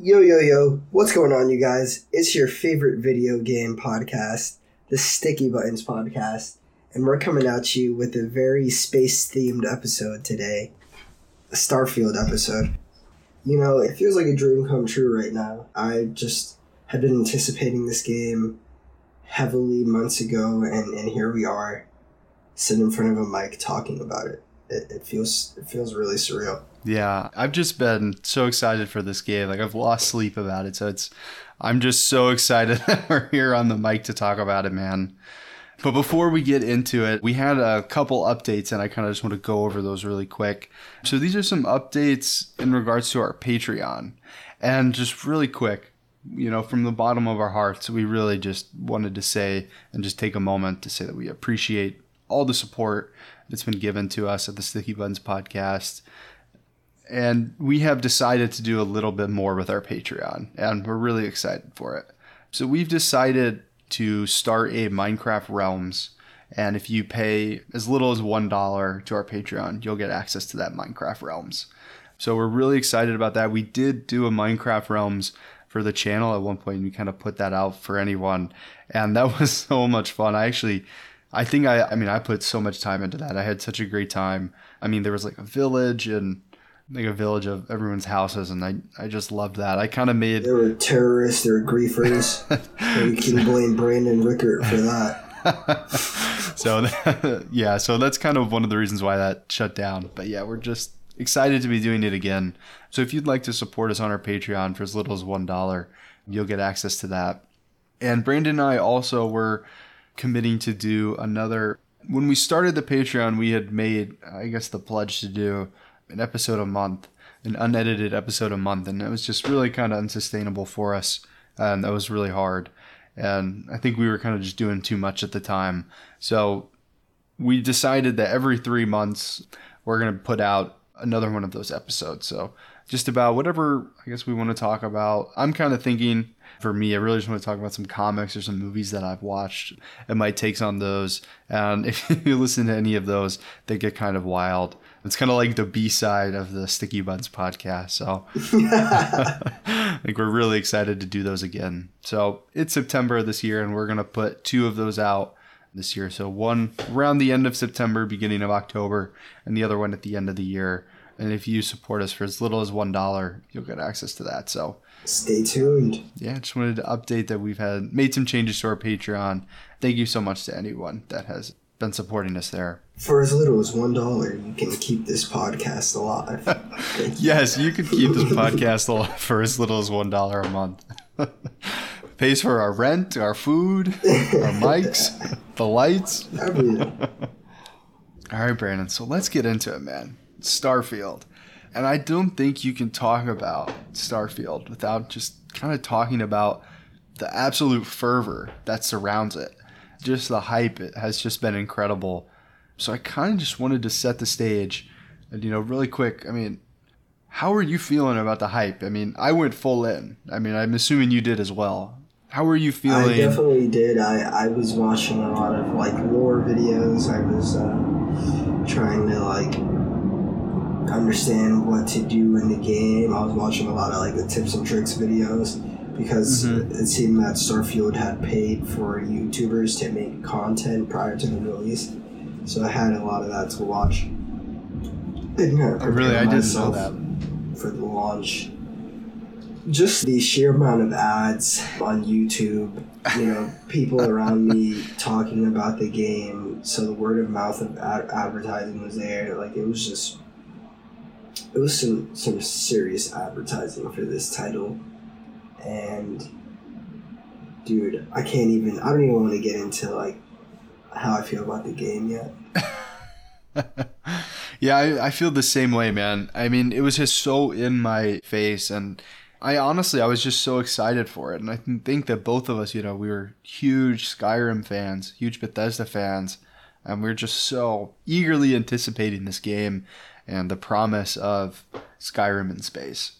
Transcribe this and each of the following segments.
Yo, yo, yo, what's going on, you guys? It's your favorite video game podcast, the Sticky Buttons podcast, and we're coming at you with a very space themed episode today a Starfield episode. You know, it feels like a dream come true right now. I just had been anticipating this game heavily months ago, and, and here we are, sitting in front of a mic talking about it. It, it feels it feels really surreal. Yeah, I've just been so excited for this game. Like I've lost sleep about it. So it's I'm just so excited that we're here on the mic to talk about it, man. But before we get into it, we had a couple updates and I kind of just want to go over those really quick. So these are some updates in regards to our Patreon. And just really quick, you know, from the bottom of our hearts, we really just wanted to say and just take a moment to say that we appreciate all the support that's been given to us at the Sticky Buttons podcast. And we have decided to do a little bit more with our Patreon, and we're really excited for it. So we've decided to start a Minecraft Realms. And if you pay as little as $1 to our Patreon, you'll get access to that Minecraft Realms. So we're really excited about that. We did do a Minecraft Realms for the channel at one point. We kind of put that out for anyone. And that was so much fun. I actually I think I I mean I put so much time into that. I had such a great time. I mean there was like a village and like a village of everyone's houses and I, I just loved that. I kind of made There were terrorists, there were griefers. you can blame Brandon Rickert for that. so yeah, so that's kind of one of the reasons why that shut down. But yeah, we're just excited to be doing it again. So if you'd like to support us on our Patreon for as little as one dollar, you'll get access to that. And Brandon and I also were committing to do another. When we started the Patreon, we had made, I guess, the pledge to do an episode a month, an unedited episode a month, and it was just really kind of unsustainable for us, and that was really hard. And I think we were kind of just doing too much at the time. So we decided that every three months we're going to put out another one of those episodes. So just about whatever I guess we want to talk about. I'm kind of thinking for me, I really just want to talk about some comics or some movies that I've watched and my takes on those. And if you listen to any of those, they get kind of wild. It's kind of like the B side of the Sticky Buttons podcast. So I think we're really excited to do those again. So it's September this year, and we're going to put two of those out this year. So one around the end of September, beginning of October, and the other one at the end of the year. And if you support us for as little as one dollar, you'll get access to that. So stay tuned. Yeah, just wanted to update that we've had made some changes to our Patreon. Thank you so much to anyone that has been supporting us there. For as little as one dollar, you can keep this podcast alive. yes, you can keep this podcast alive for as little as one dollar a month. Pays for our rent, our food, our mics, the lights. All right, Brandon. So let's get into it, man. Starfield. And I don't think you can talk about Starfield without just kind of talking about the absolute fervor that surrounds it. Just the hype it has just been incredible. So I kind of just wanted to set the stage and you know really quick, I mean, how are you feeling about the hype? I mean, I went full in. I mean, I'm assuming you did as well. How are you feeling? I definitely did. I, I was watching a lot of like lore videos. I was uh, trying to like understand what to do in the game. I was watching a lot of like the tips and tricks videos because mm-hmm. it seemed that Starfield had paid for YouTubers to make content prior to the release. So I had a lot of that to watch. And, really, I didn't know that for the launch. Just the sheer amount of ads on YouTube, you know, people around me talking about the game. So the word of mouth of ad- advertising was there. Like it was just it was some some serious advertising for this title, and dude, I can't even. I don't even want to get into like how I feel about the game yet. yeah, I, I feel the same way, man. I mean, it was just so in my face, and I honestly, I was just so excited for it, and I think that both of us, you know, we were huge Skyrim fans, huge Bethesda fans, and we are just so eagerly anticipating this game and the promise of Skyrim in space.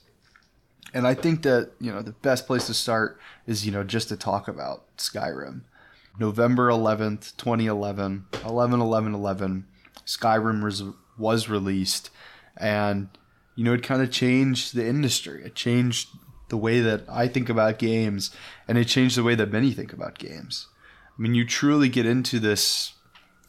And I think that, you know, the best place to start is, you know, just to talk about Skyrim. November 11th, 2011, 11 11 11, Skyrim was, was released. And, you know, it kind of changed the industry. It changed the way that I think about games, and it changed the way that many think about games. I mean, you truly get into this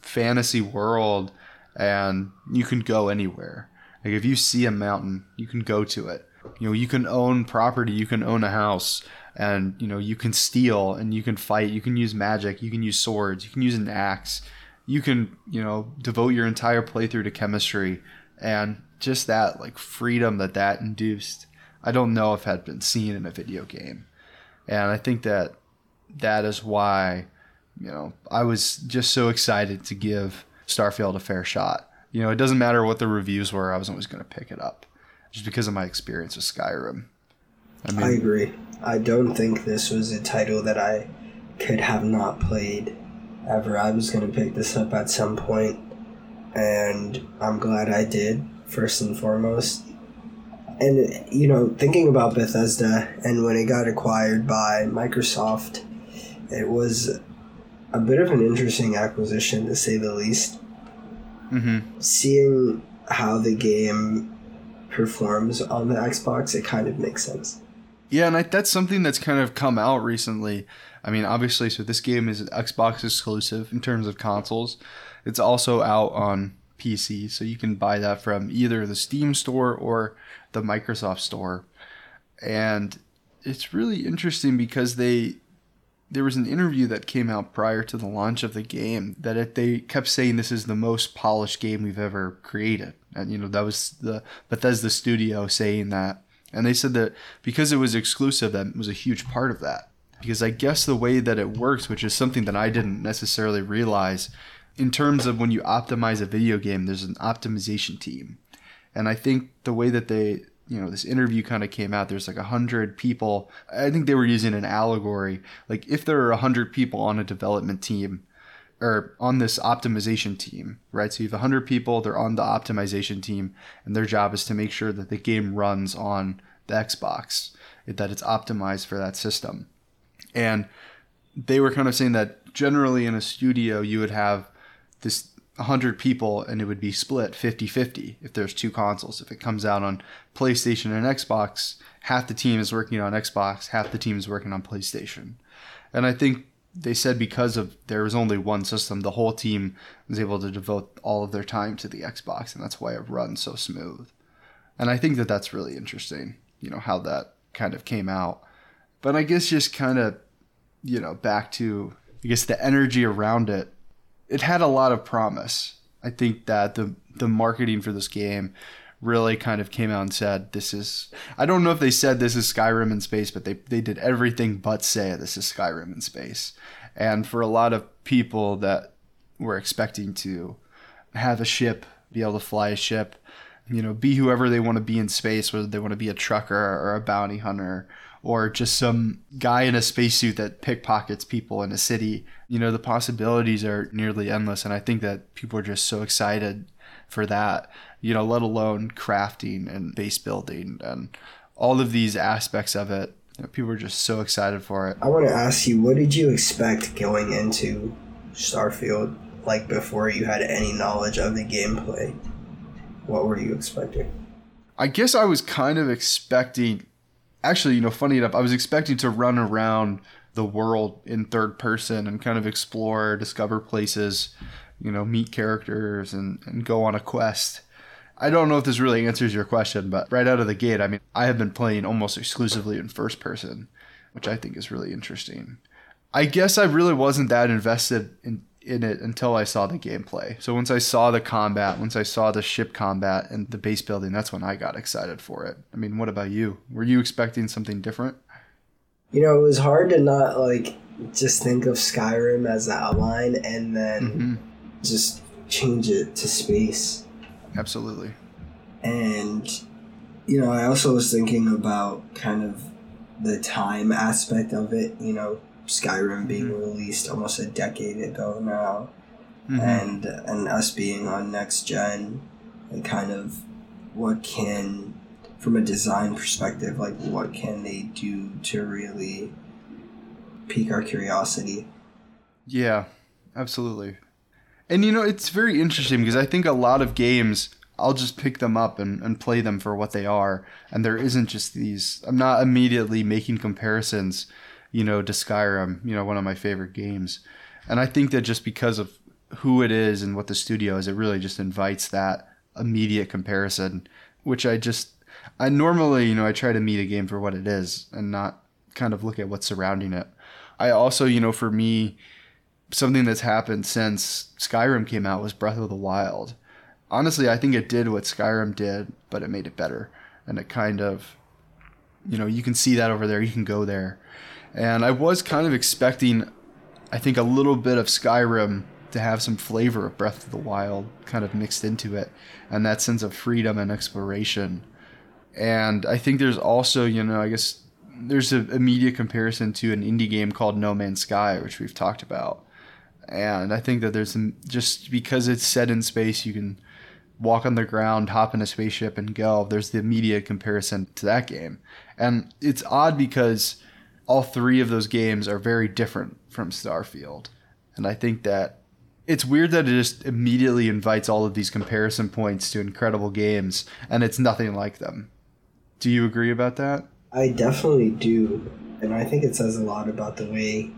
fantasy world, and you can go anywhere. Like if you see a mountain, you can go to it. You know, you can own property, you can own a house, and you know, you can steal and you can fight, you can use magic, you can use swords, you can use an axe. You can, you know, devote your entire playthrough to chemistry and just that like freedom that that induced. I don't know if had been seen in a video game. And I think that that is why, you know, I was just so excited to give Starfield a fair shot. You know, it doesn't matter what the reviews were, I was always going to pick it up just because of my experience with Skyrim. I, mean, I agree. I don't think this was a title that I could have not played ever. I was going to pick this up at some point, and I'm glad I did, first and foremost. And, you know, thinking about Bethesda and when it got acquired by Microsoft, it was a bit of an interesting acquisition, to say the least. Mm-hmm. Seeing how the game performs on the Xbox, it kind of makes sense. Yeah, and I, that's something that's kind of come out recently. I mean, obviously, so this game is Xbox exclusive in terms of consoles. It's also out on PC, so you can buy that from either the Steam store or the Microsoft store. And it's really interesting because they there was an interview that came out prior to the launch of the game that it, they kept saying this is the most polished game we've ever created. And you know, that was the Bethesda studio saying that. And they said that because it was exclusive that was a huge part of that. Because I guess the way that it works, which is something that I didn't necessarily realize, in terms of when you optimize a video game, there's an optimization team. And I think the way that they you know this interview kind of came out there's like a hundred people. I think they were using an allegory like if there are a hundred people on a development team or on this optimization team right? So you have a hundred people they're on the optimization team and their job is to make sure that the game runs on the xbox that it's optimized for that system. And they were kind of saying that generally in a studio you would have this 100 people and it would be split 50-50 if there's two consoles. If it comes out on playstation and xbox half the team is working on xbox half the team is working on playstation. And i think they said because of there was only one system the whole team was able to devote all of their time to the xbox and that's why it runs so smooth. And i think that that's really interesting you know how that kind of came out. But i guess just kind of you know back to i guess the energy around it it had a lot of promise. I think that the the marketing for this game really kind of came out and said this is I don't know if they said this is Skyrim in space, but they they did everything but say this is Skyrim in space. And for a lot of people that were expecting to have a ship, be able to fly a ship, you know, be whoever they want to be in space, whether they want to be a trucker or a bounty hunter or just some guy in a spacesuit that pickpockets people in a city. You know, the possibilities are nearly endless. And I think that people are just so excited for that, you know, let alone crafting and base building and all of these aspects of it. You know, people are just so excited for it. I want to ask you, what did you expect going into Starfield, like before you had any knowledge of the gameplay? What were you expecting? I guess I was kind of expecting actually, you know, funny enough, I was expecting to run around the world in third person and kind of explore, discover places, you know, meet characters and, and go on a quest. I don't know if this really answers your question, but right out of the gate, I mean, I have been playing almost exclusively in first person, which I think is really interesting. I guess I really wasn't that invested in in it until I saw the gameplay. So once I saw the combat, once I saw the ship combat and the base building, that's when I got excited for it. I mean, what about you? Were you expecting something different? You know, it was hard to not like just think of Skyrim as the outline and then mm-hmm. just change it to space. Absolutely. And you know, I also was thinking about kind of the time aspect of it, you know, Skyrim being mm-hmm. released almost a decade ago now, mm-hmm. and and us being on next gen, and kind of what can, from a design perspective, like what can they do to really pique our curiosity? Yeah, absolutely. And you know, it's very interesting because I think a lot of games I'll just pick them up and, and play them for what they are. And there isn't just these, I'm not immediately making comparisons, you know, to Skyrim, you know, one of my favorite games. And I think that just because of who it is and what the studio is, it really just invites that immediate comparison, which I just, I normally, you know, I try to meet a game for what it is and not kind of look at what's surrounding it. I also, you know, for me, something that's happened since Skyrim came out was Breath of the Wild honestly, I think it did what Skyrim did, but it made it better. And it kind of, you know, you can see that over there. You can go there. And I was kind of expecting, I think, a little bit of Skyrim to have some flavor of Breath of the Wild kind of mixed into it, and that sense of freedom and exploration. And I think there's also, you know, I guess there's a immediate comparison to an indie game called No Man's Sky, which we've talked about. And I think that there's some, just because it's set in space, you can walk on the ground, hop in a spaceship, and go. There's the immediate comparison to that game. And it's odd because all three of those games are very different from Starfield. And I think that it's weird that it just immediately invites all of these comparison points to incredible games, and it's nothing like them. Do you agree about that? I definitely do. And I think it says a lot about the way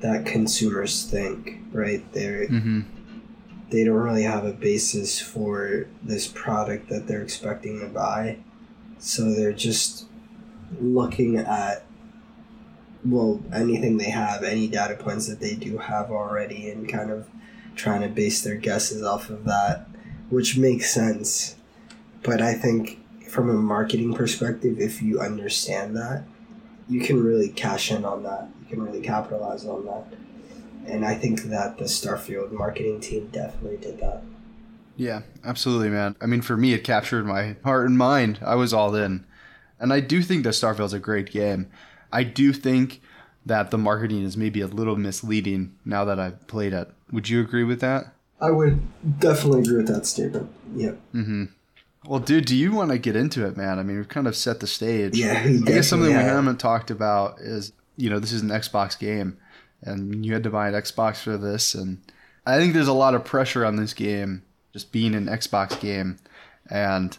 that consumers think, right? They're. Mm-hmm they don't really have a basis for this product that they're expecting to buy. So they're just looking at well anything they have, any data points that they do have already and kind of trying to base their guesses off of that, which makes sense. But I think from a marketing perspective, if you understand that, you can really cash in on that. You can really capitalize on that and I think that the Starfield marketing team definitely did that. Yeah, absolutely, man. I mean, for me, it captured my heart and mind. I was all in, and I do think that Starfield's a great game. I do think that the marketing is maybe a little misleading now that I've played it. Would you agree with that? I would definitely agree with that statement. Yep. Mm-hmm. Well, dude, do you want to get into it, man? I mean, we've kind of set the stage. Yeah, I guess something have. we haven't talked about is, you know, this is an Xbox game and you had to buy an Xbox for this. And I think there's a lot of pressure on this game, just being an Xbox game, and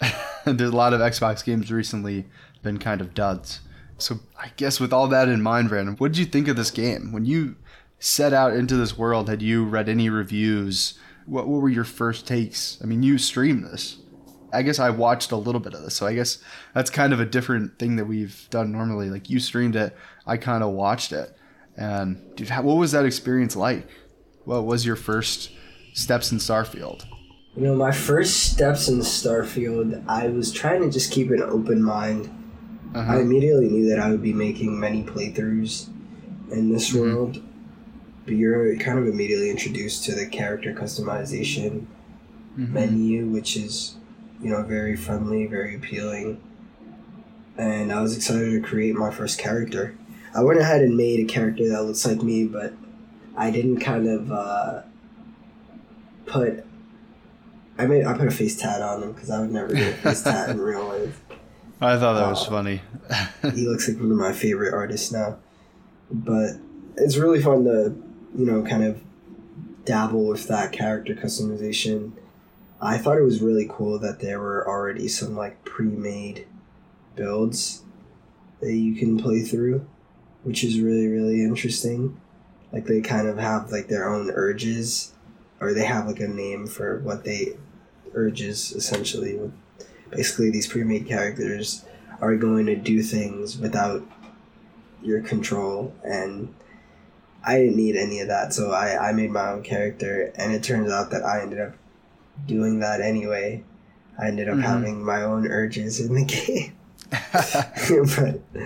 there's a lot of Xbox games recently been kind of duds. So I guess with all that in mind, Brandon, what did you think of this game when you set out into this world? Had you read any reviews? What, what were your first takes? I mean, you streamed this. I guess I watched a little bit of this, so I guess that's kind of a different thing that we've done normally. Like you streamed it, I kind of watched it. And dude, how, what was that experience like? What was your first steps in Starfield? You know, my first steps in Starfield, I was trying to just keep an open mind. Uh-huh. I immediately knew that I would be making many playthroughs in this mm-hmm. world, but you're kind of immediately introduced to the character customization mm-hmm. menu, which is, you know, very friendly, very appealing. And I was excited to create my first character. I went ahead and made a character that looks like me, but I didn't kind of uh, put. I made I put a face tat on him because I would never get a face tat in real life. I thought that uh, was funny. he looks like one of my favorite artists now, but it's really fun to you know kind of dabble with that character customization. I thought it was really cool that there were already some like pre-made builds that you can play through which is really really interesting. Like they kind of have like their own urges, or they have like a name for what they urges essentially. Basically, these pre-made characters are going to do things without your control and I didn't need any of that, so I, I made my own character, and it turns out that I ended up doing that anyway. I ended up mm-hmm. having my own urges in the game. but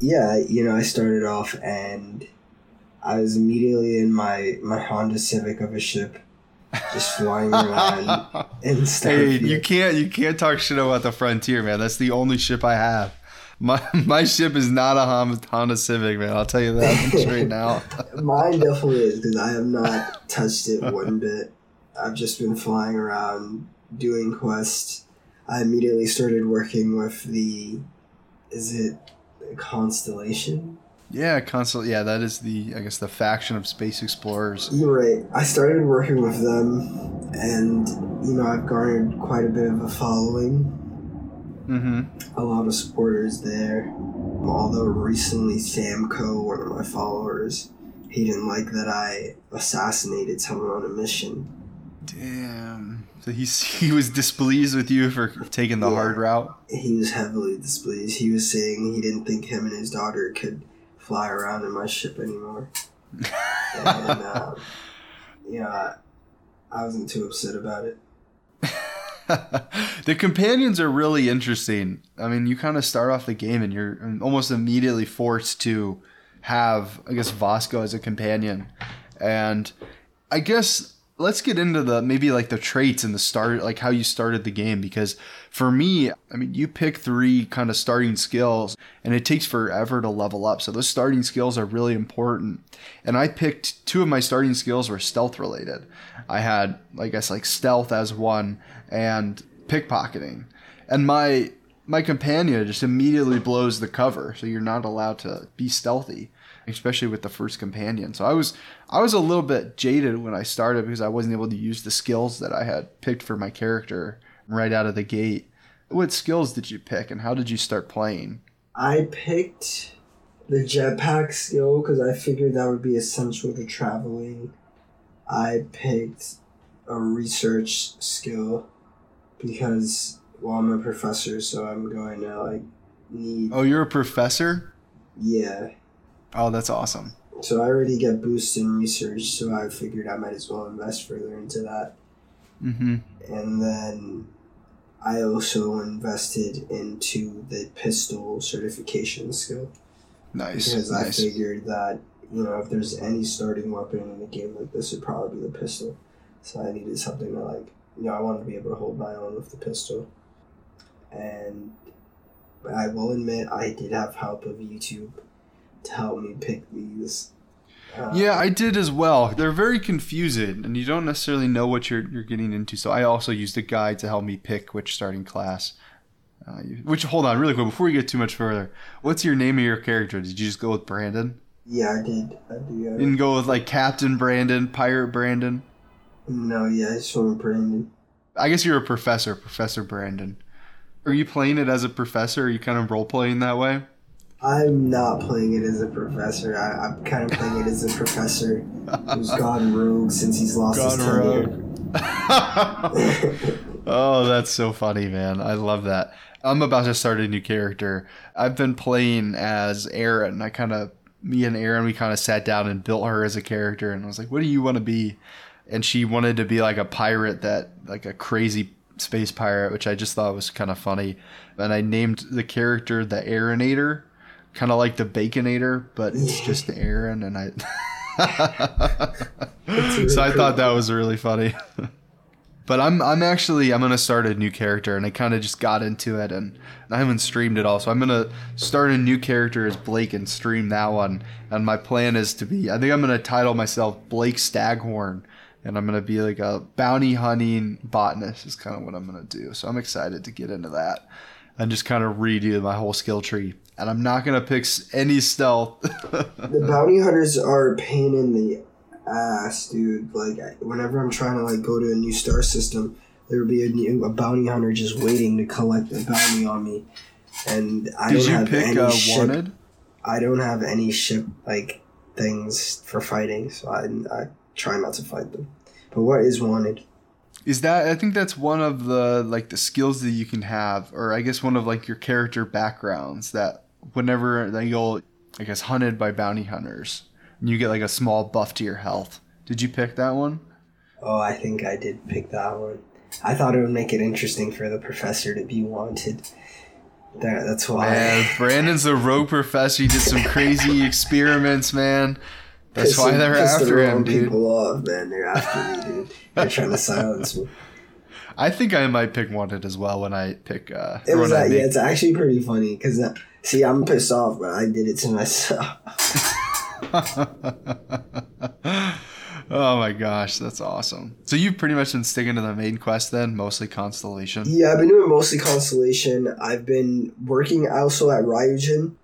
yeah, you know, I started off and I was immediately in my my Honda Civic of a ship, just flying around. Hey, you can't you can't talk shit about the Frontier, man. That's the only ship I have. My my ship is not a Honda Civic, man. I'll tell you that straight now. Mine definitely is because I have not touched it one bit. I've just been flying around doing quests. I immediately started working with the. Is it Constellation. Yeah, console. Yeah, that is the I guess the faction of space explorers. You're right. I started working with them, and you know I've garnered quite a bit of a following. Mm-hmm. A lot of supporters there. Although recently Sam Coe, one of my followers, he didn't like that I assassinated someone on a mission. Damn. So he's he was displeased with you for taking the Yeah. hard route. He was heavily displeased. He was saying he didn't think him and his daughter could fly around in my ship anymore. and um, you know, I, I wasn't too upset about it. the companions are really interesting. I mean, you kind of start off the game and you're almost immediately forced to have, I guess, Vasco as a companion. And I guess let's get into the maybe like the traits and the start, like how you started the game. Because for me, I mean, you pick three kind of starting skills and it takes forever to level up. So those starting skills are really important. And I picked two of my starting skills were stealth related. I had, I guess, like stealth as one and pickpocketing. And my my companion just immediately blows the cover, so you're not allowed to be stealthy, especially with the first companion. So I was I was a little bit jaded when I started because I wasn't able to use the skills that I had picked for my character right out of the gate. What skills did you pick and how did you start playing? I picked the jetpack skill because I figured that would be essential to traveling. I picked a research skill because, well, I'm a professor, so I'm going to like need. Oh, you're a professor? Yeah. Oh, that's awesome. So I already get boost in research, so I figured I might as well invest further into that. Mm-hmm. And then I also invested into the pistol certification skill. Nice. because I figured that you know if there's any starting weapon in a game like this, it'd probably be the pistol. So I needed something to like you know I wanted to be able to hold my own with the pistol, and I will admit I did have help of YouTube to help me pick these. Uh, Yeah, I did as well. They're very confusing, and you don't necessarily know what you're you're getting into. So I also used a guide to help me pick which starting class. Uh, which hold on, really quick before we get too much further. What's your name of your character? Did you just go with Brandon? yeah, I did. I did. You didn't go with like Captain Brandon, Pirate Brandon. no, yeah, I just went Brandon. I guess you're a professor, Professor Brandon. Are you playing it as a professor? Are you kind of role playing that way? I'm not playing it as a professor. I, I'm kind of playing it as a professor who's gone rogue since he's lost his Gone tenure. oh, that's so funny, man. I love that. I'm about to start a new character. I've been playing as Aaron. I kind of, me and Aaron, we kind of sat down and built her as a character. And I was like, what do you want to be? And she wanted to be like a pirate that, like a crazy space pirate, which I just thought was kind of funny. And I named the character the Aaronator, kind of like the Baconator, but it's just Aaron. And I. really so I thought that was really funny. but I'm I'm actually I'm gonna start a new character and I kind of just got into it and I haven't streamed it all, so I'm gonna start a new character as Blake and stream that one. And my plan is to be I think I'm gonna title myself Blake Staghorn. And I'm gonna be like a bounty hunting botanist is kind of what I'm gonna do. So I'm excited to get into that and just kind of redo my whole skill tree. And I'm not gonna pick any stealth. The bounty hunters are a pain in the ass, dude. Like whenever I'm trying to like go to a new star system, there would be a, new, a bounty hunter just waiting to collect a bounty on me, and I Did don't have pick any uh, ship. wanted? I don't have any ship like things for fighting, so I I try not to fight them. But what is wanted? Is that I think that's one of the like the skills that you can have, or I guess one of like your character backgrounds that whenever you'll I guess hunted by bounty hunters, and you get like a small buff to your health. Did you pick that one? Oh, I think I did pick that one. I thought it would make it interesting for the professor to be wanted. That, that's why. Man, Brandon's the rogue professor. He did some crazy experiments, man. That's why they're piss the after him, dude. People off, man. They're after me, dude. They're trying to silence me. I think I might pick wanted as well when I pick. Uh, It was that, yeah. It's actually pretty funny because see, I'm pissed off, but I did it to myself. oh my gosh, that's awesome. So you've pretty much been sticking to the main quest then, mostly Constellation. yeah, I've been doing mostly constellation. I've been working also at Ryujin.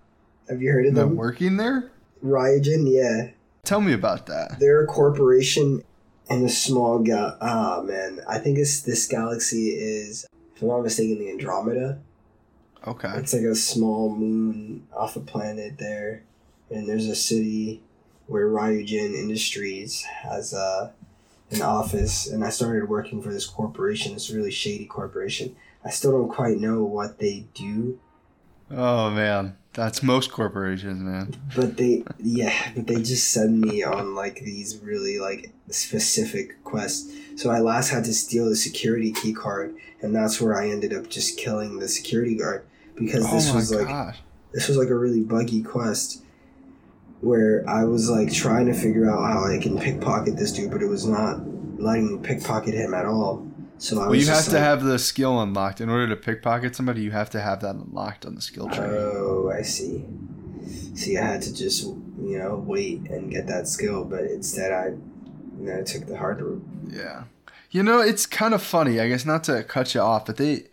Have you heard of Been them? working there? Ryujin, yeah. Tell me about that. They're a corporation in a small gal. Ah, man. I think it's, this galaxy is, if I'm not mistaken, the Andromeda. Okay. It's like a small moon off a planet there, and there's a city where Ryujin Industries has uh, an office, and I started working for this corporation. This really shady corporation. I still don't quite know what they do, Oh man, that's most corporations, man. but they yeah, but they just send me on like these really like specific quests. So I last had to steal the security key card, and that's where I ended up just killing the security guard because this oh was like gosh. this was like a really buggy quest where I was like trying to figure out how I can pickpocket this dude, but it was not letting me pickpocket him at all. So I was Well, you have to like, have the skill unlocked in order to pickpocket somebody. You have to have that unlocked on the skill tree. Oh, I see. See, I had to just you know wait and get that skill, but instead I, you know, took the hard route. Yeah. You know, it's kind of funny. I guess not to cut you off, but they,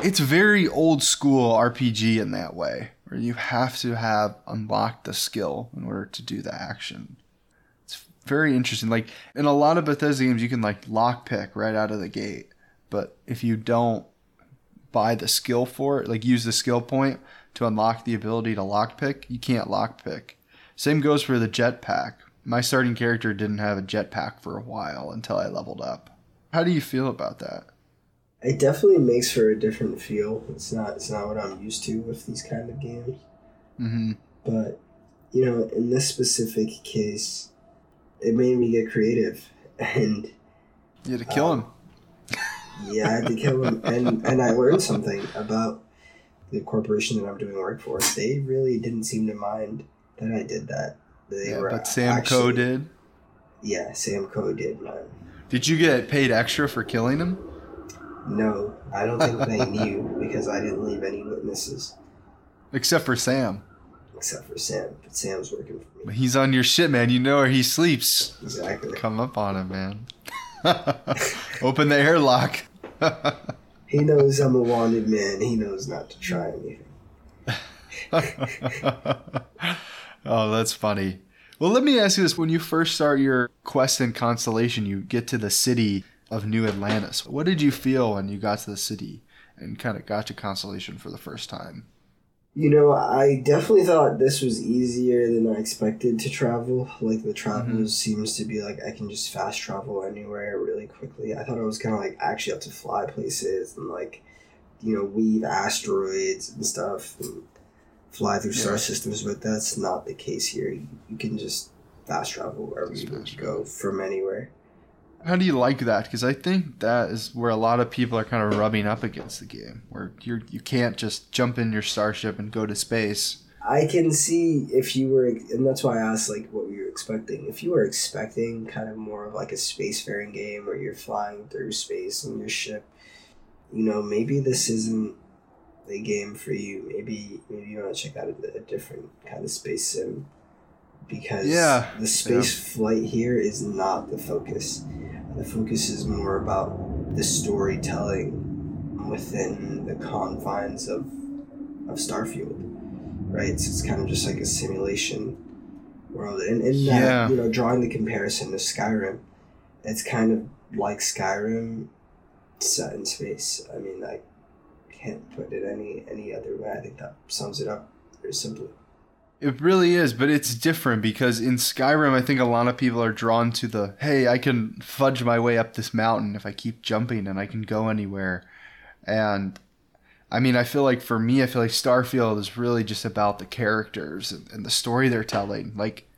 it's very old school RPG in that way, where you have to have unlocked the skill in order to do the action. It's very interesting. Like in a lot of Bethesda games, you can like lockpick right out of the gate, but if you don't buy the skill for it, like use the skill point to unlock the ability to lockpick, you can't lockpick. Same goes for the jetpack. My starting character didn't have a jetpack for a while until I leveled up. How do you feel about that? It definitely makes for a different feel. It's not it's not what I'm used to with these kind of games. Mm-hmm. But you know, in this specific case, it made me get creative, and You had to kill Um, him. yeah, I had to kill him, and and I learned something about the corporation that I'm doing work for. They really didn't seem to mind that I did that. They Yeah, were but Sam Coe actually- did. Yeah, Sam Coe did, man. Did you get paid extra for killing him? No, I don't think they knew because I didn't leave any witnesses Except for Sam. except for Sam. But Sam's working for me. But He's on your shit, man. You know where he sleeps. Exactly. Come up on him, man. Open the airlock. He knows I'm a wanted man. He knows not to try anything. oh, that's funny. Well, let me ask you this. When you first start your quest in Constellation, you get to the city of New Atlantis. What did you feel when you got to the city and kind of got to Constellation for the first time? You know, I definitely thought this was easier than I expected to travel. Like the travel Mhm. seems to be like I can just fast travel anywhere really quickly. I thought I was kind of like actually have to fly places and like, you know, weave asteroids and stuff and fly through star systems, but that's not the case here. You, can just fast travel wherever you go from anywhere. How do you like that? Because I think that is where a lot of people are kind of rubbing up against the game, where you're you can't just jump in your starship and go to space. I can see if you were, and that's why I asked like what were you expecting. If you were expecting kind of more of like a spacefaring game where you're flying through space in your ship, you know, maybe this isn't the game for you. Maybe maybe you want to check out a, a different kind of space sim because Yeah, the space flight here is not the focus. The focus is more about the storytelling within the confines of of Starfield, right? So it's kind of just like a simulation world, and in that, Yeah. you know, drawing the comparison to Skyrim, it's kind of like Skyrim set in space. I mean, I can't put it any any other way. I think that sums it up very simply. It really is, but it's different because in Skyrim, I think a lot of people are drawn to the hey, I can fudge my way up this mountain if I keep jumping and I can go anywhere. And I mean, I feel like for me, I feel like Starfield is really just about the characters and, and the story they're telling. Like,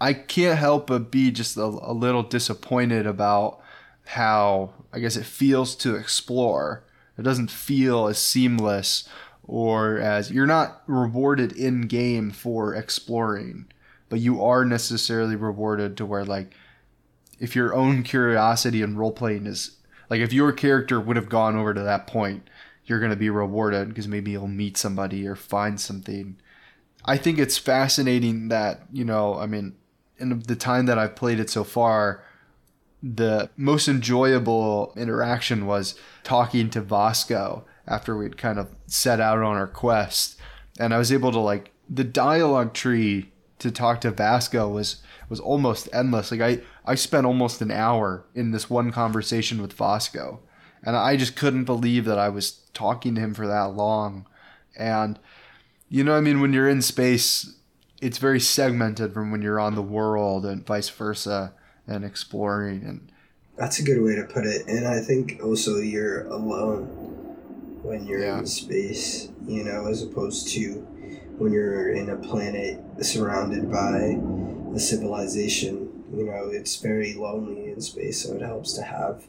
I can't help but be just a, a little disappointed about how I guess it feels to explore. It doesn't feel as seamless or as you're not rewarded in game for exploring, but you are necessarily rewarded to where like if your own curiosity and role playing is like if your character would have gone over to that point, you're going to be rewarded because maybe you'll meet somebody or find something. I think it's fascinating that, you know, I mean, in the time that I've played it so far, the most enjoyable interaction was talking to Vasco after we'd kind of set out on our quest. And I was able to like the dialogue tree to talk to Vasco was was almost endless. Like I I spent almost an hour in this one conversation with Vasco, and I just couldn't believe that I was talking to him for that long. And you know, I mean, when you're in space, it's very segmented from when you're on the world and vice versa and exploring and that's a good way to put it. And I think also you're alone when you're Yeah. in space, you know, as opposed to when you're in a planet surrounded by a civilization. You know, it's very lonely in space, so it helps to have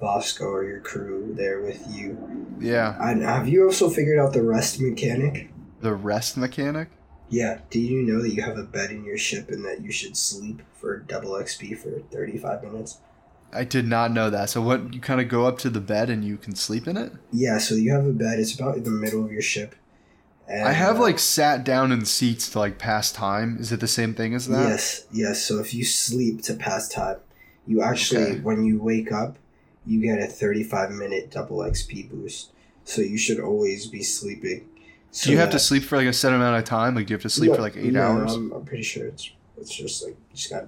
Vasco or your crew there with you. yeah, And have you also figured out the rest mechanic? the rest mechanic. Yeah. Do you know that you have a bed in your ship and that you should sleep for double XP for 35 minutes? I did not know that. So what you kind of go up to the bed and you can sleep in it? Yeah, so you have a bed. It's about the middle of your ship. And, I have uh, like sat down in seats to like pass time. Is it the same thing as that? Yes, yes. So if you sleep to pass time, you actually, Okay. when you wake up, you get a 35 minute double XP boost. So you should always be sleeping. So Do you have to sleep for like a set amount of time? Like do you have to sleep No, for like eight no, hours? I'm, I'm pretty sure it's it's just like you just got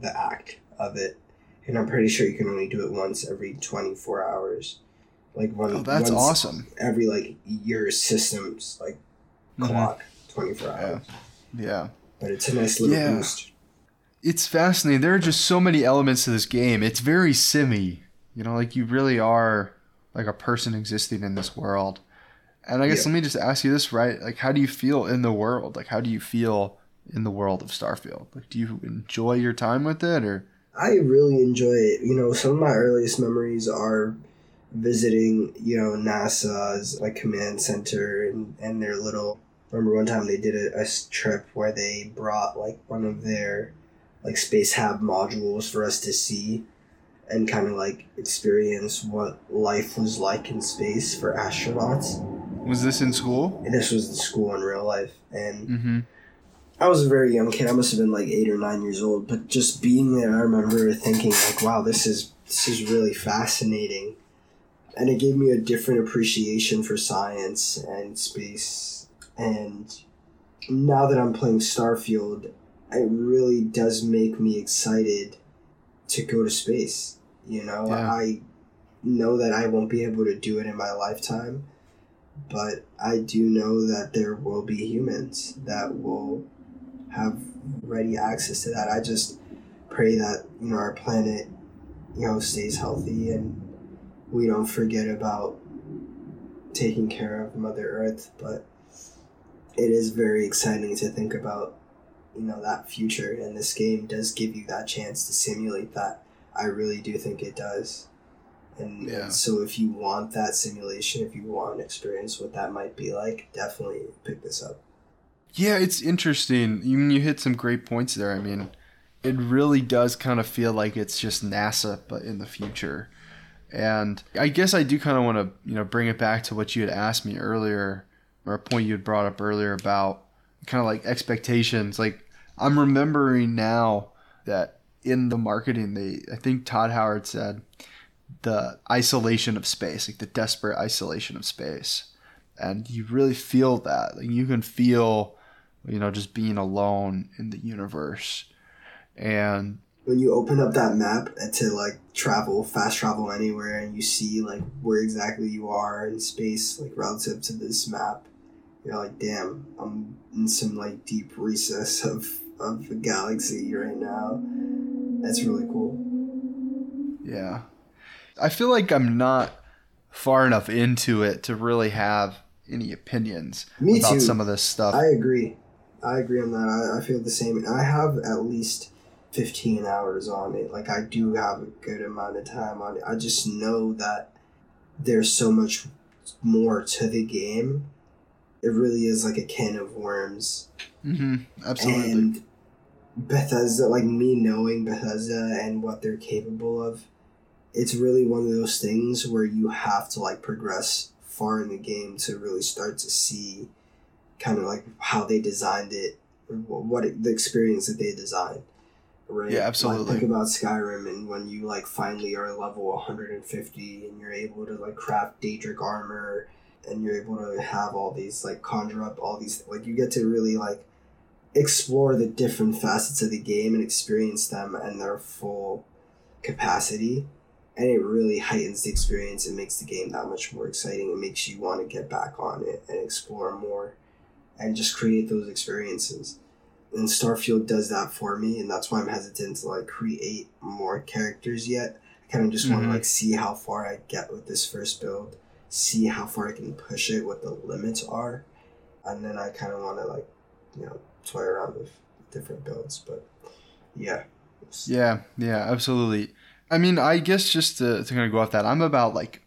the act of it, and I'm pretty sure you can only do it once every 24 hours. Like one. oh, that's awesome. Every like your system's like Mhm. clock 24 Yeah. hours. Yeah. But it's a nice little Yeah. boost. It's fascinating. There are just so many elements to this game. It's very simmy. You know, like you really are like a person existing in this world. And I guess Yeah. let me just ask you this, right? Like how do you feel in the world? Like how do you feel in the world of Starfield? Like do you enjoy your time with it or I really enjoy it. You know, some of my earliest memories are visiting, you know, NASA's like command center and, and their little. Remember one time they did a trip where they brought like one of their like space hab modules for us to see and kind of like experience what life was like in space for astronauts. was this in school? And this was in school in real life. And Mm-hmm. I was a very young kid. I must have been like eight or nine years old. But just being there, I remember thinking like, "Wow, this is this is really fascinating," and it gave me a different appreciation for science and space. And now that I'm playing Starfield, it really does make me excited to go to space. You know, Yeah. I know that I won't be able to do it in my lifetime, but I do know that there will be humans that will have ready access to that. I just pray that you know our planet, you know, stays healthy and we don't forget about taking care of Mother Earth. But it is very exciting to think about, you know, that future, and this game does give you that chance to simulate that. I really do think it does. And, Yeah. so, if you want that simulation, if you want to experience what that might be like, definitely pick this up. Yeah, it's interesting. You you hit some great points there. I mean, it really does kind of feel like it's just NASA, but in the future. And I guess I do kind of want to, you know, bring it back to what you had asked me earlier, or a point you had brought up earlier about kind of like expectations. Like I'm remembering now that in the marketing, they I think Todd Howard said the isolation of space, like the desperate isolation of space, and you really feel that. Like you can feel, you know, just being alone in the universe, and when you open up that map and to like travel fast travel anywhere and you see like where exactly you are in space like relative to this map you're like damn i'm in some like deep recess of of the galaxy right now that's really cool Yeah. I feel like I'm not far enough into it to really have any opinions Me about too. some of this stuff. i agree i agree on that. I, I feel the same. I have at least 15 hours on it. Like i do have a good amount of time on it. I just know that there's so much more to the game. It really is like a can of worms. Hmm Absolutely. and Bethesda, like me knowing Bethesda and what they're capable of, it's really one of those things where you have to like progress far in the game to really start to see kind of like how they designed it or what it, the experience that they designed. Right? Yeah, Like, absolutely. think about Skyrim and when you like finally are level 150 and you're able to like craft Daedric armor and you're able to have all these like conjure up all these like you get to really like explore the different facets of the game and experience them and their full capacity and it really heightens the experience and makes the game that much more exciting it makes you want to get back on it and explore more and just create those experiences and starfield does that for me and that's why i'm hesitant to like create more characters yet i kind of just want to mm-hmm. like see how far i get with this first build see how far i can push it what the limits are and then i kind of want to like you know toy around with different builds but yeah Yeah, yeah, absolutely. I mean, I guess just to, to kind of go off that, I'm about like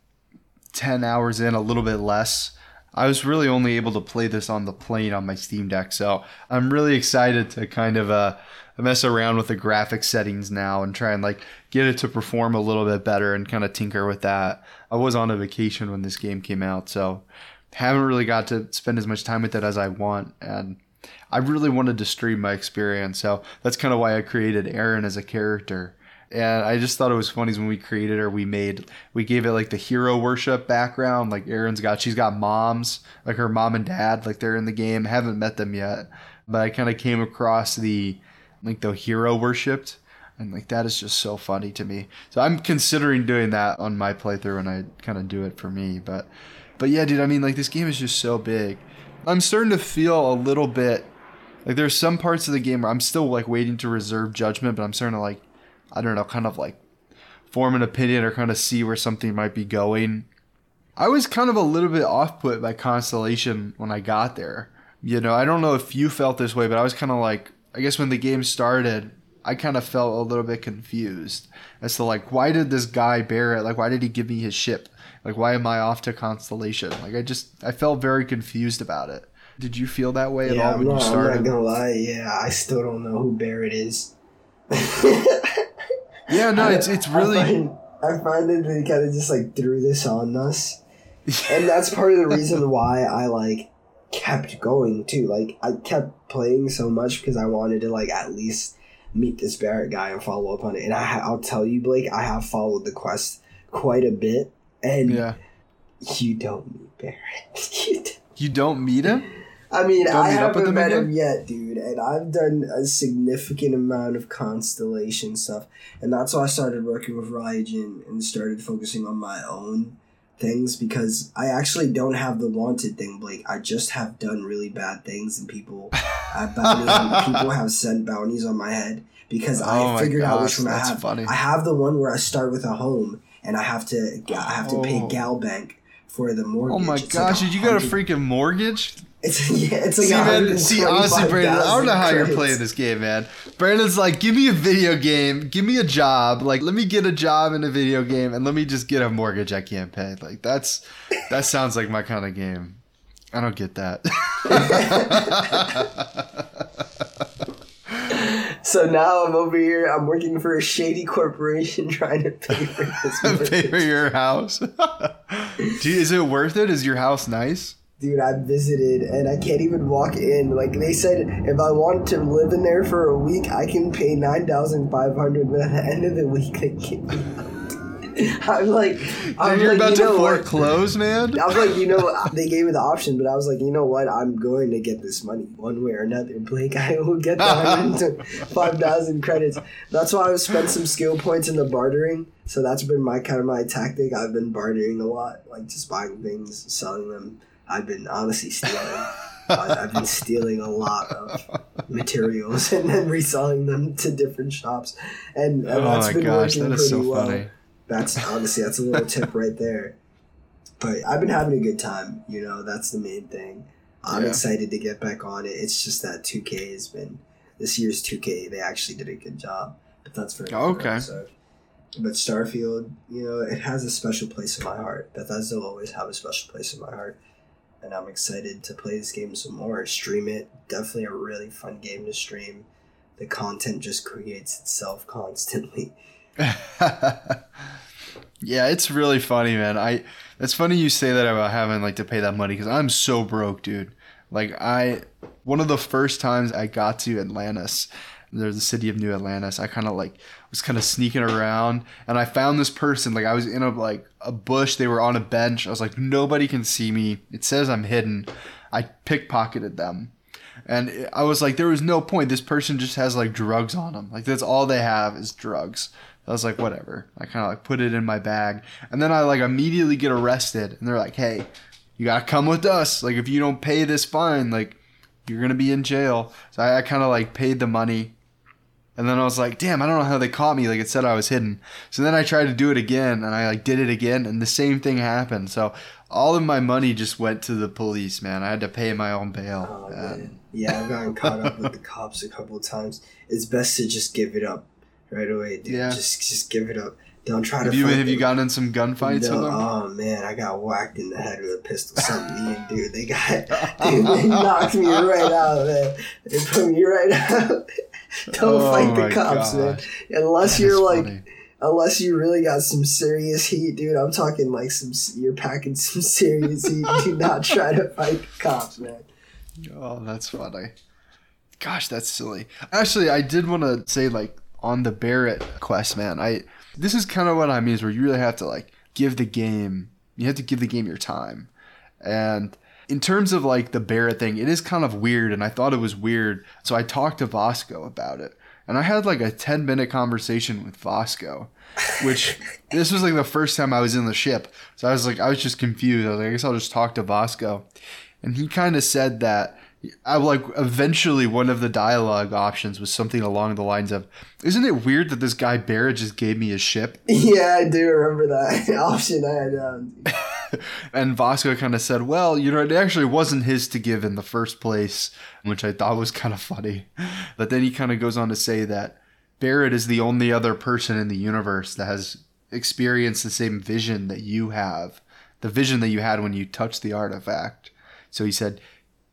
10 hours in, a little bit less. I was really only able to play this on the plane on my Steam Deck, so I'm really excited to kind of uh, mess around with the graphic settings now and try and like get it to perform a little bit better and kind of tinker with that. I was on a vacation when this game came out, so haven't really got to spend as much time with it as I want, and I really wanted to stream my experience, so that's kind of why I created Aaron as a character. And I just thought it was funny when we created her, we made we gave it like the hero worship background. Like Aaron's got she's got moms, like her mom and dad, like they're in the game. Haven't met them yet. But I kind of came across the like the hero worshipped and like that is just so funny to me. So I'm considering doing that on my playthrough and I kind of do it for me. But but yeah, dude, I mean like this game is just so big. I'm starting to feel a little bit like there's some parts of the game where I'm still like waiting to reserve judgment, but I'm starting to like I don't know, kind of like form an opinion or kind of see where something might be going. I was kind of a little bit off put by Constellation when I got there. You know, I don't know if you felt this way, but I was kind of like, I guess when the game started, I kind of felt a little bit confused as to like, why did this guy Barrett? Like, why did he give me his ship? Like, why am I off to Constellation? Like, I just, I felt very confused about it. Did you feel that way at all I'm when not, you I'm not gonna lie yeah i still don't know who barrett is Yeah, no, it's it's really. I find, I find that they kind of just like threw this on us, and that's part of the reason why I like kept going too. Like I kept playing so much because I wanted to like at least meet this Barrett guy and follow up on it. And I, I'll tell you, Blake, I have followed the quest quite a bit, and yeah. you don't meet Barrett. you don't. You don't meet him? I mean, Don't I meet up with haven't met again? him yet, dude, and I've done a significant amount of constellation stuff, and that's why I started working with Ryujin and started focusing on my own things because I actually don't have the wanted thing, Blake. I just have done really bad things, and people have bounties, people have sent bounties on my head because Oh I figured out which one I have. funny. I have the one where I start with a home, and I have to I have to pay Oh. GalBank for the mortgage. Oh my It's like gosh, did you got a freaking mortgage? It's yeah, it's like see, man, see, honestly, Brandon, I don't know how you're playing this game, man. Brandon's like, give me a video game, give me a job, like, let me get a job in a video game, and let me just get a mortgage I can't pay. Like, that's that sounds like my kind of game. I don't get that. So now I'm over here. I'm working for a shady corporation trying to pay for this. pay for your house. Dude, is it worth it? Is your house nice? Dude, I visited and I can't even walk in. Like they said, if I want to live in there for a week, I can pay nine thousand five hundred. But at the end of the week, they kick me out. I'm like, I'm you're like, about you to know what? foreclose, man. I was like, you know, what? they gave me the option, but I was like, you know what? I'm going to get this money one way or another. Blake, I will get the 5,000 credits. That's why I've spent some skill points in the bartering. So that's been my kind of my tactic. I've been bartering a lot, like just buying things, selling them. I've been honestly stealing. I- I've been stealing a lot of materials and then reselling them to different shops, and, and Oh that's my been gosh, working that is pretty so well. funny. That's honestly that's a little tip right there. But I've been having a good time. You know, that's the main thing. I'm Yeah. excited to get back on it. It's just that 2K has been this year's 2K. They actually did a good job, but that's for another Okay. episode. But Starfield, you know, it has a special place in my heart. Bethesda will always have a special place in my heart, and I'm excited to play this game some more. Stream it. Definitely a really fun game to stream. The content just creates itself constantly. yeah, it's really funny, man. I it's funny you say that about having like to pay that money because I'm so broke, dude. Like I, one of the first times I got to Atlantis, there's the city of New Atlantis. I kind of like was kind of sneaking around, and I found this person. Like I was in a like a bush. They were on a bench. I was like, nobody can see me. It says I'm hidden. I pickpocketed them. And I was like, there was no point. This person just has like drugs on them. Like that's all they have is drugs. I was like, whatever. I kind of like put it in my bag, and then I like immediately get arrested, and they're like, hey, you gotta come with us. Like if you don't pay this fine, like you're gonna be in jail. So I, I kind of like paid the money. And then I was like, damn, I don't know how they caught me. Like it said I was hidden. So then I tried to do it again and I like did it again and the same thing happened. So all of my money just went to the police, man. I had to pay my own bail. Oh. Yeah, I've gotten caught up with the cops a couple of times. It's best to just give it up right away, dude. Yeah. Just just give it up. Don't try have to you fight have you gotten in some gunfights No, with them? Oh man, I got whacked in the head with a pistol. Something dude. They got dude, they knocked me right out, man. They put me right out. Don't Oh fight the cops, man. Unless That you're like, funny. unless you really got some serious heat, dude. I'm talking like some. You're packing some serious heat. Do not try to fight the cops, man. Oh, that's funny. Gosh, that's silly. Actually, I did want to say like on the Barrett quest, man. I this is kind of what I mean is where you really have to like give the game. You have to give the game your time, and in terms of like the Barrett thing, it is kind of weird, and I thought it was weird. So I talked to Vasco about it, and I had like a ten minute conversation with Vasco, which this was like the first time I was in the ship. So I was like, I was just confused. I was like, I guess I'll just talk to Vasco, and he kind of said that. I like eventually one of the dialogue options was something along the lines of, "Isn't it weird that this guy Barrett just gave me his ship?" Yeah, I do remember that option I had. Um, And Vasco kind of said, "Well, you know, it actually wasn't his to give in the first place," which I thought was kind of funny. But then he kind of goes on to say that Barrett is the only other person in the universe that has experienced the same vision that you have, the vision that you had when you touched the artifact. So he said,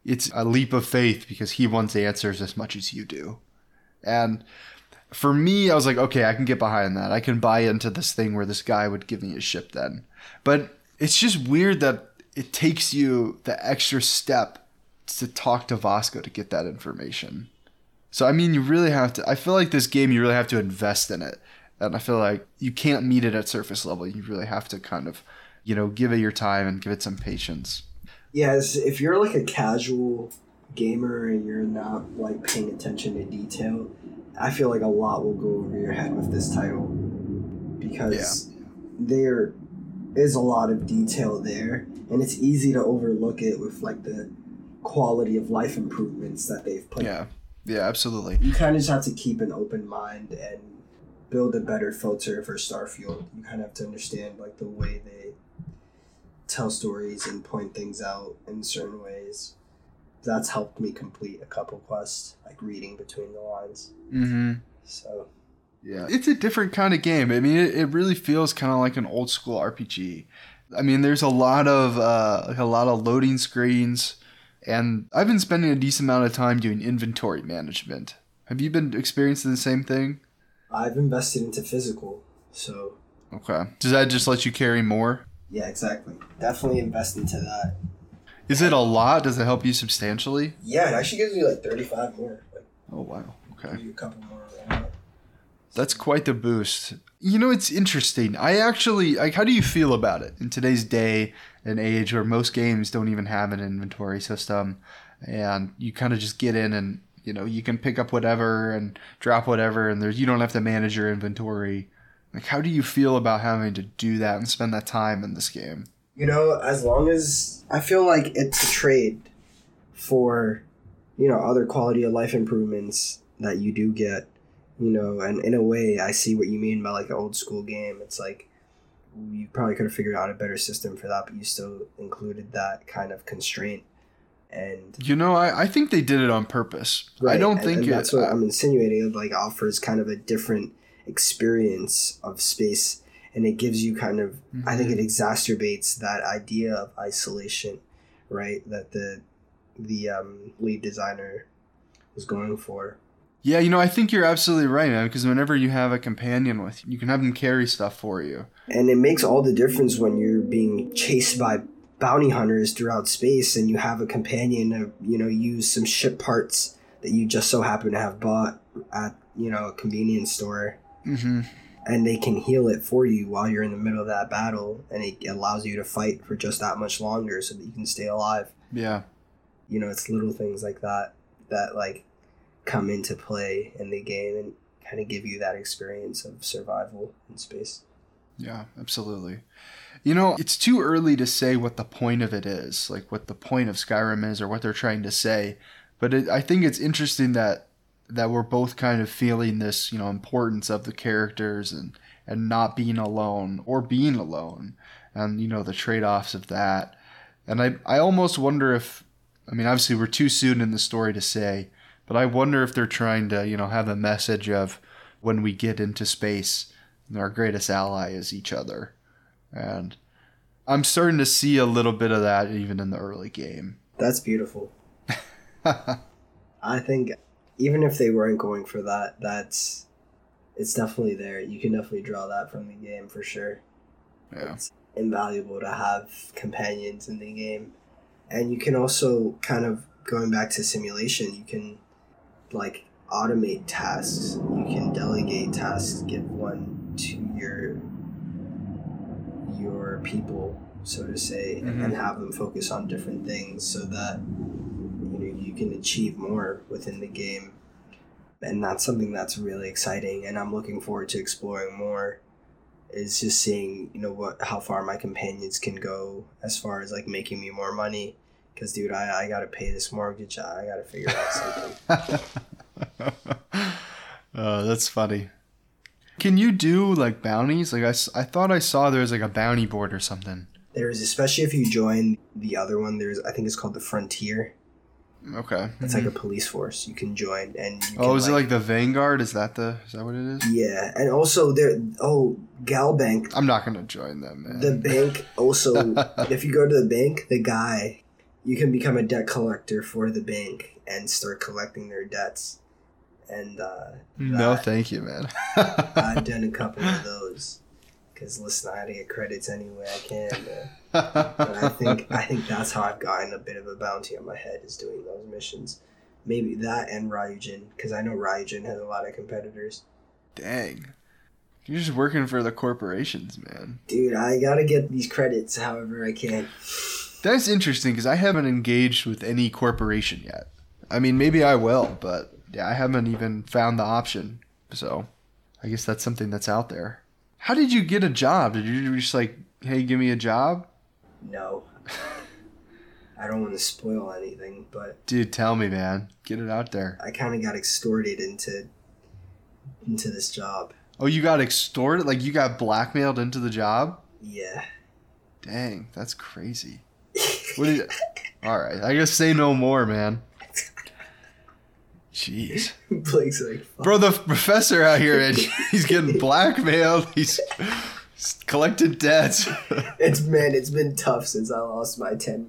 "It's a leap of faith because he wants answers as much as you do." And for me, I was like, okay, I can get behind that. I can buy into this thing where this guy would give me his ship then. But it's just weird that it takes you the extra step to talk to Vasco to get that information. So I mean, you really have to. I feel like this game, you really have to invest in it, and I feel like you can't meet it at surface level. You really have to kind of, you know, give it your time and give it some patience. Yes, if you're like a casual gamer and you're not like paying attention to detail, I feel like a lot will go over your head with this title because there is a lot of detail there and it's easy to overlook it with like the quality of life improvements that they've put. Yeah, yeah, absolutely. You kind of just have to keep an open mind and build a better filter for Starfield. You kind of have to understand like the way they tell stories and point things out in certain ways. That's helped me complete a couple quests, like reading between the lines. Mm-hmm. So Yeah, it's a different kind of game. I mean, it, it really feels kind of like an old school RPG. I mean, there's a lot of uh, like a lot of loading screens, and I've been spending a decent amount of time doing inventory management. Have you been experiencing the same thing? I've invested into physical. So Okay. Does that just let you carry more? Yeah, exactly. Definitely invest into that. Is it a lot? Does it help you substantially? Yeah, it actually gives you like thirty five more. Like Oh wow. Okay. a couple more. That's quite the boost. You know, it's interesting. I actually like. How do you feel about it in today's day and age, where most games don't even have an inventory system, and you kind of just get in and you know you can pick up whatever and drop whatever, and there's you don't have to manage your inventory. Like, how do you feel about having to do that and spend that time in this game? You know, as long as I feel like it's a trade for, you know, other quality of life improvements that you do get, you know, and in a way, I see what you mean by like an old school game. It's like you probably could have figured out a better system for that, but you still included that kind of constraint. And You know, I, I think they did it on purpose. Right, I don't and- think and it. that's what I'm insinuating. It like offers kind of a different experience of space, and it gives you kind of. I think it Mm-hmm. exacerbates that idea of isolation, right? That the the um, lead designer was going for. Yeah, you know, I think you're absolutely right, man. Because whenever you have a companion with you, you can have them carry stuff for you. And it makes all the difference when you're being chased by bounty hunters throughout space and you have a companion to, you know, use some ship parts that you just so happen to have bought at, you know, a convenience store. Mm-hmm. And they can heal it for you while you're in the middle of that battle. And it allows you to fight for just that much longer so that you can stay alive. Yeah. You know, it's little things like that that like come into play in the game and kind of give you that experience of survival in space. Yeah, absolutely. You know, it's too early to say what the point of it is, like what the point of Skyrim is or what they're trying to say. But it, I think it's interesting that that we're both kind of feeling this, you know, importance of the characters and and not being alone or being alone, and you know the trade-offs of that. And I I almost wonder if, I mean, obviously we're too soon in the story to say, but I wonder if they're trying to, you know, have a message of when we get into space, our greatest ally is each other and I'm starting to see a little bit of that even in the early game. That's beautiful. I think even if they weren't going for that, that's it's definitely there. You can definitely draw that from the game for sure. Yeah. It's invaluable to have companions in the game. And you can also kind of going back to simulation, you can like automate tasks. You can delegate tasks, give one to your your people, so to say, Mhm. and have them focus on different things so that you can achieve more within the game. And that's something that's really exciting and I'm looking forward to exploring more is just seeing, you know, what how far my companions can go as far as like making me more money cuz dude, I I got to pay this mortgage. I got to figure out something. oh, that's funny. Can you do like bounties? Like I, I thought I saw there was like a bounty board or something. There's especially if you join the other one, there's I think it's called the Frontier. Okay. It's like a police force you can join and you oh, can, is it like the Vanguard? Is that the? Is that what it is? Yeah, and also there oh, GalBank I'm not gonna join them, man. The bank also, if you go to the bank, the guy, you can become a debt collector for the bank and start collecting their debts. And uh, no, that- thank you, man. I've done a couple of those. Because listen, I gotta get credits anyway I can. Man. But I think I think that's how I've gotten a bit of a bounty on my head is doing those missions. Maybe that and Ryujin, because I know Ryujin has a lot of competitors. Dang, you're just working for the corporations, man. Dude, I gotta get these credits however I can. That's interesting because I haven't engaged with any corporation yet. I mean, maybe I will, but yeah, I haven't even found the option. So I guess that's something that's out there. How did you get a job? Did you just like, hey, give me a job? No. I don't want to spoil anything, but Dude, tell me, man. Get it out there. I kind of got extorted into into this job. Oh, you got extorted? Like you got blackmailed into the job? Yeah. Dang, that's crazy. What did? All right, I guess say no more, man. Jeez. Blake's like, Fuck. Bro, the professor out here, and he's getting blackmailed. He's, he's collecting debts. it's man, it's been tough since I lost my tenure.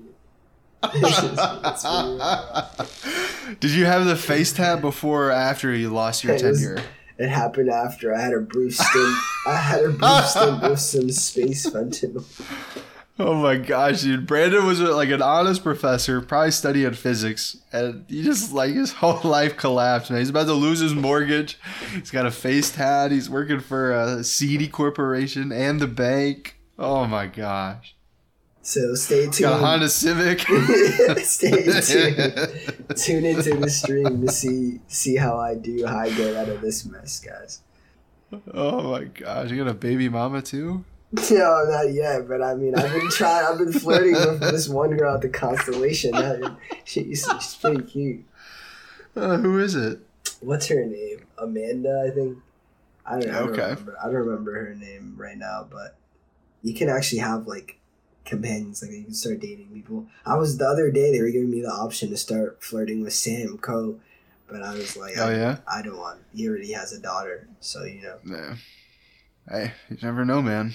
It's just- it's been rough. Did you have the face tab before or after you lost your It was- tenure? it happened after I had a brief stint. I had a brief stint with some space fentanyl. Oh my gosh, dude! Brandon was uh, like an honest professor, probably studying physics, and he just like his whole life collapsed. Man, he's about to lose his mortgage. He's got a face tat. He's working for a seedy corporation and the bank. Oh my gosh! So stay tuned. Got a Honda Civic. stay tuned. Tune into the stream to see see how I do, how I get out of this mess, guys. oh my gosh! You got a baby mama too? No, not yet. But I mean, I've been trying. I've been flirting with this one girl at the constellation. I- She's, she's pretty cute. Uh, who is it? What's her name? Amanda, I think. I don't. I don't remember. I don't remember her name right now, but you can actually have like companions. Like you can start dating people. I was the other day. They were giving me the option to start flirting with Sam Coe, but I was like, Oh I, yeah. I don't want. He already has a daughter, so you know. Yeah. Hey, you never know, man.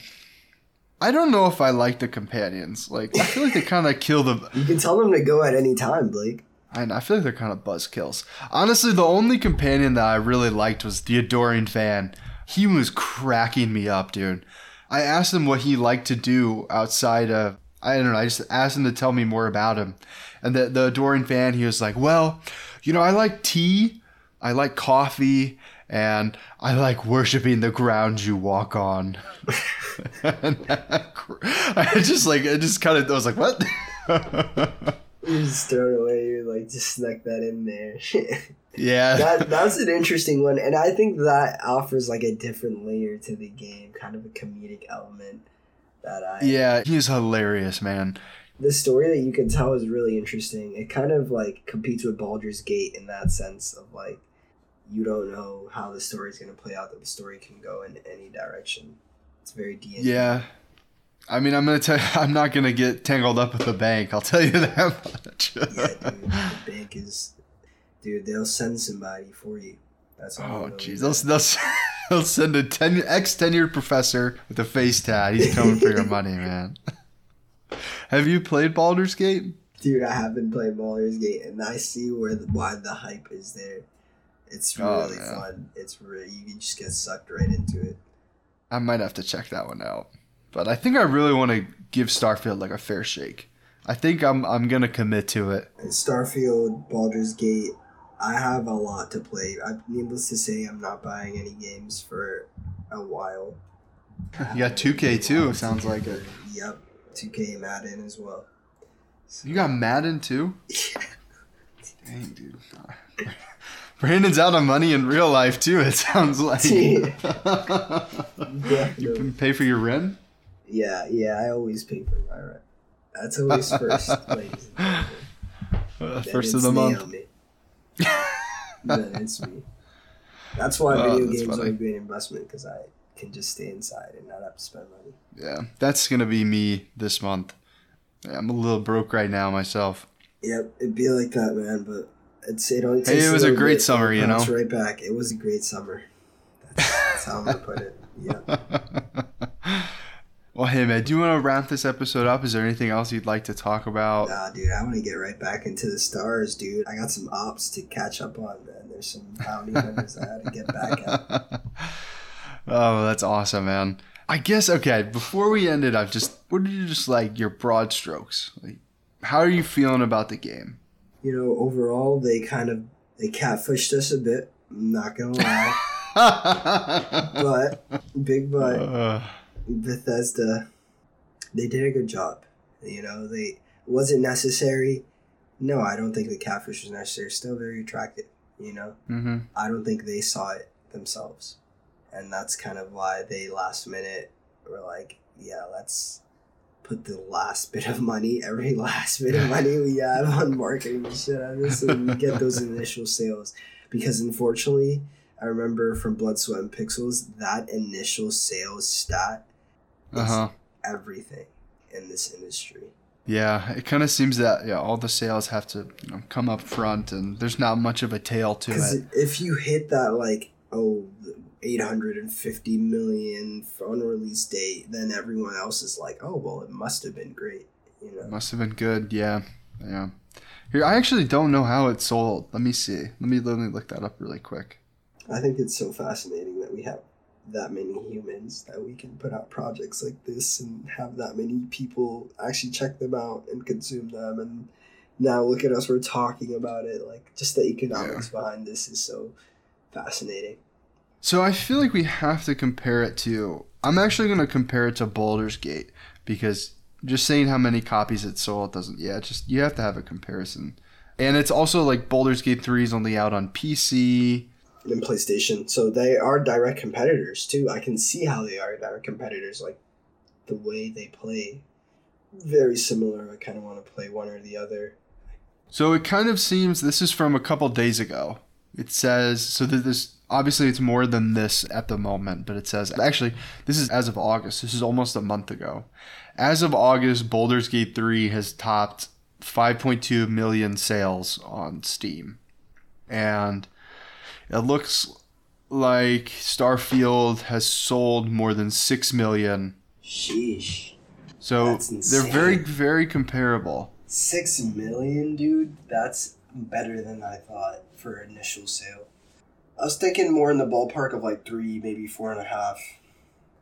I don't know if I like the companions. Like, I feel like they kind of kill the. You can tell them to go at any time, Blake. I, I feel like they're kind of buzzkills. Honestly, the only companion that I really liked was the adoring fan. He was cracking me up, dude. I asked him what he liked to do outside of. I don't know. I just asked him to tell me more about him. And the, the adoring fan, he was like, Well, you know, I like tea, I like coffee, and I like worshiping the ground you walk on. I just like, I just kind of, I was like, What? You just throw it away. You're like just snuck that in there. Yeah. that that's an interesting one, and I think that offers like a different layer to the game, kind of a comedic element that I yeah, he's hilarious, man. the story that you can tell is really interesting. It kind of like competes with Baldur's Gate in that sense of like you don't know how the story is going to play out. That the story can go in any direction. It's very D. Yeah. I mean, I'm gonna tell. You, I'm not gonna get tangled up with the bank. I'll tell you that much. yeah, dude. The bank is, dude. They'll send somebody for you. That's all. oh, jeez. They'll, they'll, they'll send a ten, ex tenured professor with a face tat. He's coming for your money, man. Have you played Baldur's Gate? Dude, I have been playing Baldur's Gate, and I see where the, why the hype is there. It's Oh, really yeah. fun. It's really you just get sucked right into it. I might have to check that one out. But I think I really want to give Starfield like a fair shake. I think I'm I'm gonna commit to it. Starfield, Baldur's Gate, I have a lot to play. I, needless to say, I'm not buying any games for a while. You got 2K too. Sounds like it. Yep, 2K Madden as well. So. You got Madden too. Dang, dude. Brandon's out of money in real life too. It sounds like. you can pay for your rent. yeah, yeah. I always pay for my rent. That's always first. Uh, first of the month. Then it's me. That's why Oh, video that's games funny. are a great investment because I can just stay inside and not have to spend money. Yeah, that's gonna be me this month. I'm a little broke right now myself. Yep, it'd be like that, man. But it's it Hey, it was a little great bit summer, you know? Right back. It was a great summer. That's, that's how I'm gonna put it. Yeah. well, hey man, do you want to wrap this episode up? Is there anything else you'd like to talk about? Nah, dude, I want to get right back into the stars, dude. I got some ops to catch up on, man. There's some bounty hunters I had to get back at. oh, that's awesome, man. I guess okay. Before we end it, I've just what are you just like your broad strokes? Like, how are you feeling about the game? You know, overall, they kind of they catfished us a bit. I'm not gonna lie, but big but. Uh, Bethesda, they did a good job. You know, they was it necessary? No, I don't think the catfish was necessary. Still very attractive. You know, hmm I don't think they saw it themselves, and that's kind of why they last minute were like, yeah, let's put the last bit of money, every last bit of money we have on marketing shit on this, so we get those initial sales. Because unfortunately, I remember from Blood, Sweat, and Pixels that initial sales stat Uh huh. everything in this industry. Yeah, it kind of seems that yeah, all the sales have to you know, come up front, and there's not much of a tail to it. if you hit that like oh, 850 million on release date, then everyone else is like, oh well, it must have been great. You know, Must have been good. Yeah, yeah. Here, I actually don't know how it sold. Let me see. Let me let me look that up really quick. I think it's so fascinating that we have that many humans that we can put out projects like this and have that many people actually check them out and consume them and now look at us we're talking about it like just the economics behind this is so fascinating So I feel like we have to compare it to. I'm actually going to compare it to Baldur's Gate because just saying how many copies it sold doesn't. Yeah, it's just you have to have a comparison. And it's also like Baldur's Gate 3 is only out on PC. and PlayStation. So they are direct competitors too. I can see how they are direct competitors. Like the way they play, very similar. I kind of want to play one or the other. So it kind of seems this is from a couple days ago. It says so that this obviously it's more than this at the moment, but it says actually this is as of August. This is almost a month ago. As of August, Baldur's Gate 3 has topped 5.2 million sales on Steam. And it looks like Starfield has sold more than 6 million. Sheesh, So they're very very comparable. six million, dude. That's better than I thought for initial sale. I was thinking more in the ballpark of like three, maybe four and a half.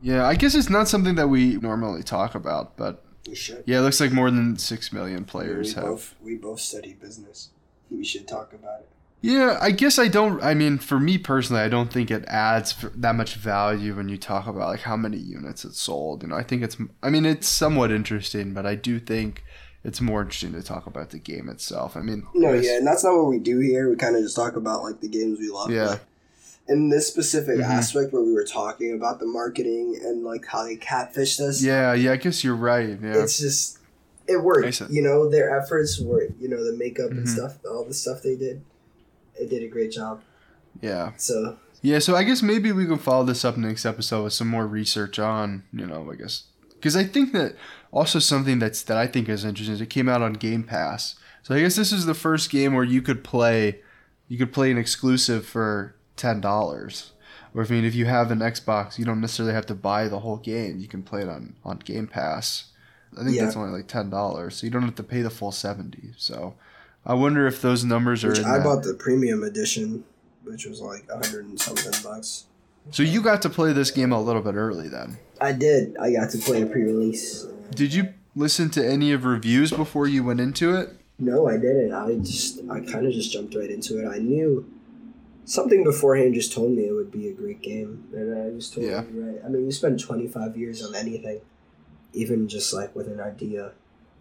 Yeah, I guess it's not something that we normally talk about, but We should. Yeah, it looks like more than six million players we have. both we both study business. We should talk about it. Yeah, I guess I don't. I mean, for me personally, I don't think it adds that much value when you talk about like how many units it sold. You know, I think it's. I mean, it's somewhat interesting, but I do think it's more interesting to talk about the game itself. I mean, No, yeah, and that's not what we do here. We kind of just talk about like the games we love. Yeah. In this specific Mhm. aspect where we were talking about the marketing and like how they catfished us, yeah, yeah. I guess you're right. Yeah, it's just it worked. You know, their efforts were you know the makeup and Mhm. stuff, all the stuff they did. It did a great job. yeah. So Yeah, so I guess maybe we can follow this up next episode with some more research on, you know, I guess because I think that also something that's that I think is interesting is it came out on Game Pass. So I guess this is the first game where you could play, you could play an exclusive for ten dollars. Or I mean, if you have an Xbox, you don't necessarily have to buy the whole game. You can play it on on Game Pass. I think Yeah. that's only like ten dollars, so you don't have to pay the full seventy. So I wonder if those numbers are. which in I that. bought the premium edition, which was like a hundred and something bucks. So you got to play this game a little bit early then. I did. I got to play a pre-release. Did you listen to any of reviews before you went into it? No, I didn't. I just I kind of just jumped right into it. I knew something beforehand just told me it would be a great game, and I was totally Yeah. right. I mean, you spend twenty five years on anything, even just like with an idea,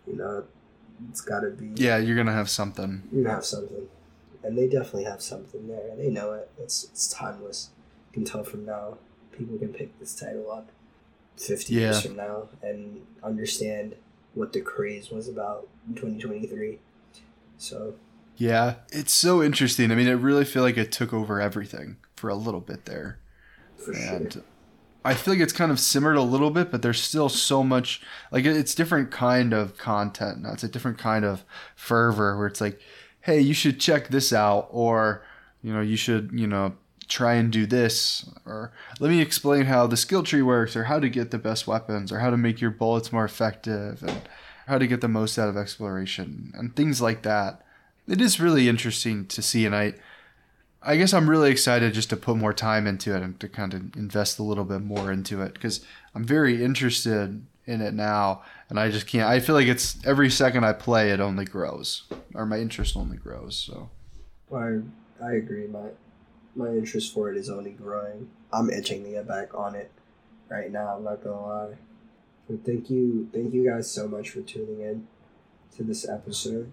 you know, it's got to be Yeah, you're gonna have something. you have something, and they definitely have something there. They know it. It's it's timeless. You can tell from now. People can pick this title up fifty years from now and understand what the craze was about in twenty twenty three. So Yeah, it's so interesting. I mean, I really feel like it took over everything for a little bit there, for and sure. I feel like it's kind of simmered a little bit, but there's still so much. Like it's different kind of content now. It's a different kind of fervor where it's like, hey, you should check this out, or you know, you should you know try and do this, or let me explain how the skill tree works, or how to get the best weapons, or how to make your bullets more effective, and how to get the most out of exploration, and things like that. It is really interesting to see, and I, I guess I'm really excited just to put more time into it and to kind of invest a little bit more into it because I'm very interested in it now, and I just can't. I feel like it's every second I play, it only grows, or my interest only grows. So I I agree. My my interest for it is only growing. I'm itching to get back on it right now. I'm not gonna lie. But thank you, thank you guys so much for tuning in to this episode.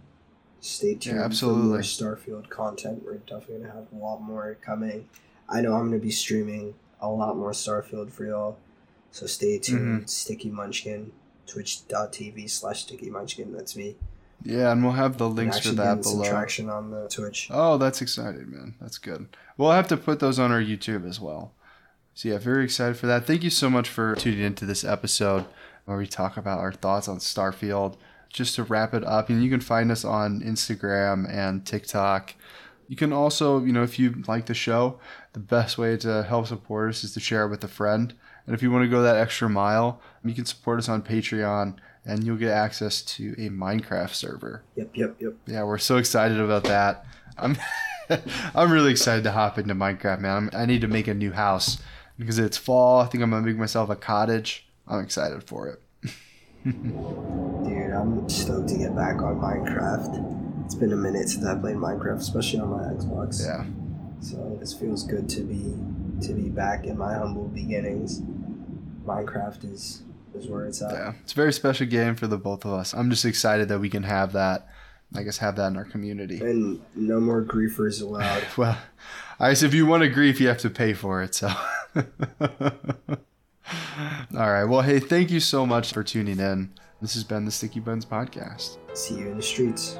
Stay tuned for absolutely. more Starfield content. We're definitely gonna have a lot more coming. I know I'm gonna be streaming a lot more Starfield for y'all. So stay tuned. Mm-hmm. Sticky Munchkin, twitch.tv slash Sticky Munchkin. That's me. Yeah, and we'll have the links for that getting some below. traction on the Twitch. Oh, that's exciting, man. That's good. We'll have to put those on our YouTube as well. So yeah, very excited for that. Thank you so much for tuning into this episode where we talk about our thoughts on Starfield. Just to wrap it up, and you can find us on Instagram and TikTok. You can also, you know, if you like the show, the best way to help support us is to share it with a friend. And if you want to go that extra mile, you can support us on Patreon and you'll get access to a Minecraft server Yep, yep, yep. yeah, we're so excited about that. I'm I'm really excited to hop into Minecraft, man. I'm, I need to make a new house because it's fall. I think I'm gonna make myself a cottage. I'm excited for it. Dude, I'm stoked to get back on Minecraft. It's been a minute since I played Minecraft, especially on my Xbox. Yeah, So this feels good to be to be back in my humble beginnings. Minecraft is is where it's at. yeah. It's a very special game for the both of us. I'm just excited that we can have that. I guess have that in our community. And no more griefers allowed. Well, I guess if you want to grief, you have to pay for it. So. All right. Well, hey, thank you so much for tuning in. This has been the Sticky Buttons Podcast. See you in the streets.